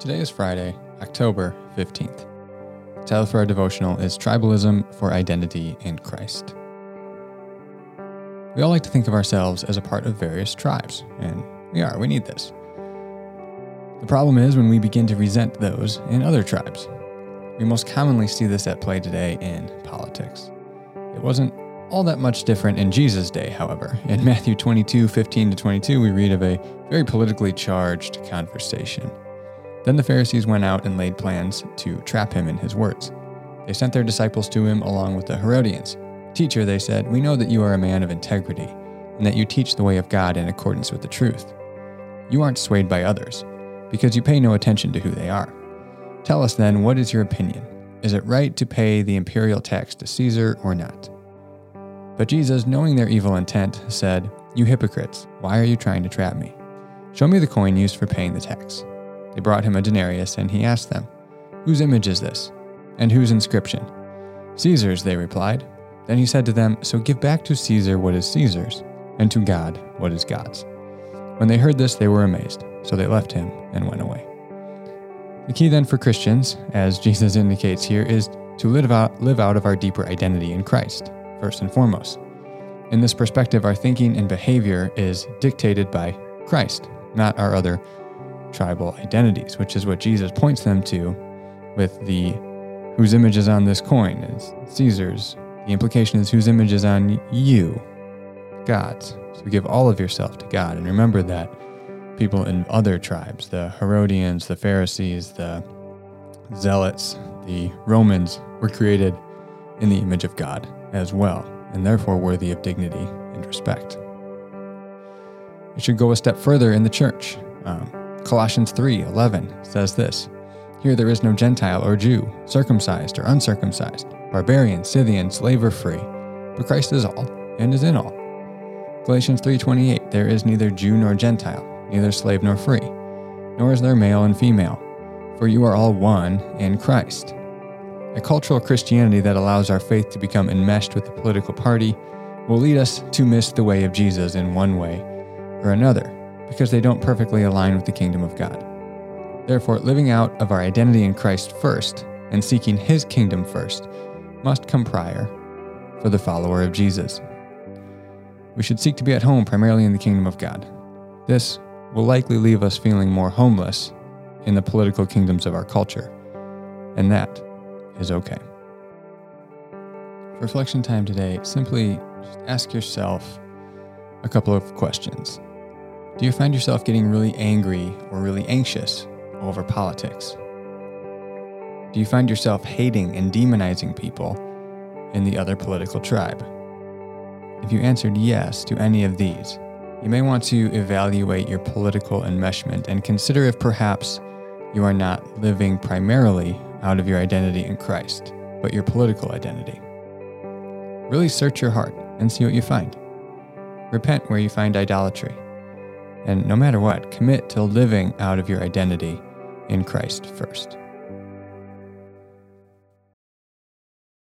Today is Friday, October 15th. The title for our devotional is Tribalism for Identity in Christ. We all like to think of ourselves as a part of various tribes, and we are, we need this. The problem is when we begin to resent those in other tribes. We most commonly see this at play today in politics. It wasn't all that much different in Jesus' day, however. In Matthew 22 15 to 22, we read of a very politically charged conversation. Then the Pharisees went out and laid plans to trap him in his words. They sent their disciples to him along with the Herodians. Teacher, they said, we know that you are a man of integrity, and that you teach the way of God in accordance with the truth. You aren't swayed by others, because you pay no attention to who they are. Tell us then, what is your opinion? Is it right to pay the imperial tax to Caesar or not? But Jesus, knowing their evil intent, said, You hypocrites, why are you trying to trap me? Show me the coin used for paying the tax. They brought him a denarius, and he asked them, Whose image is this? And whose inscription? Caesar's, they replied. Then he said to them, So give back to Caesar what is Caesar's, and to God what is God's. When they heard this, they were amazed, so they left him and went away. The key then for Christians, as Jesus indicates here, is to live out, live out of our deeper identity in Christ, first and foremost. In this perspective, our thinking and behavior is dictated by Christ, not our other tribal identities, which is what Jesus points them to with the whose image is on this coin is Caesar's. The implication is whose image is on you, God's. So give all of yourself to God. And remember that people in other tribes, the Herodians, the Pharisees, the Zealots, the Romans, were created in the image of God as well, and therefore worthy of dignity and respect. It should go a step further in the church. Um, Colossians 3:11 says this: Here there is no Gentile or Jew, circumcised or uncircumcised, barbarian, Scythian, slave or free, but Christ is all and is in all. Galatians 3:28 There is neither Jew nor Gentile, neither slave nor free, nor is there male and female, for you are all one in Christ. A cultural Christianity that allows our faith to become enmeshed with the political party will lead us to miss the way of Jesus in one way or another because they don't perfectly align with the kingdom of God. Therefore, living out of our identity in Christ first and seeking his kingdom first must come prior for the follower of Jesus. We should seek to be at home primarily in the kingdom of God. This will likely leave us feeling more homeless in the political kingdoms of our culture, and that is okay. For reflection time today, simply just ask yourself a couple of questions. Do you find yourself getting really angry or really anxious over politics? Do you find yourself hating and demonizing people in the other political tribe? If you answered yes to any of these, you may want to evaluate your political enmeshment and consider if perhaps you are not living primarily out of your identity in Christ, but your political identity. Really search your heart and see what you find. Repent where you find idolatry and no matter what, commit to living out of your identity in Christ first.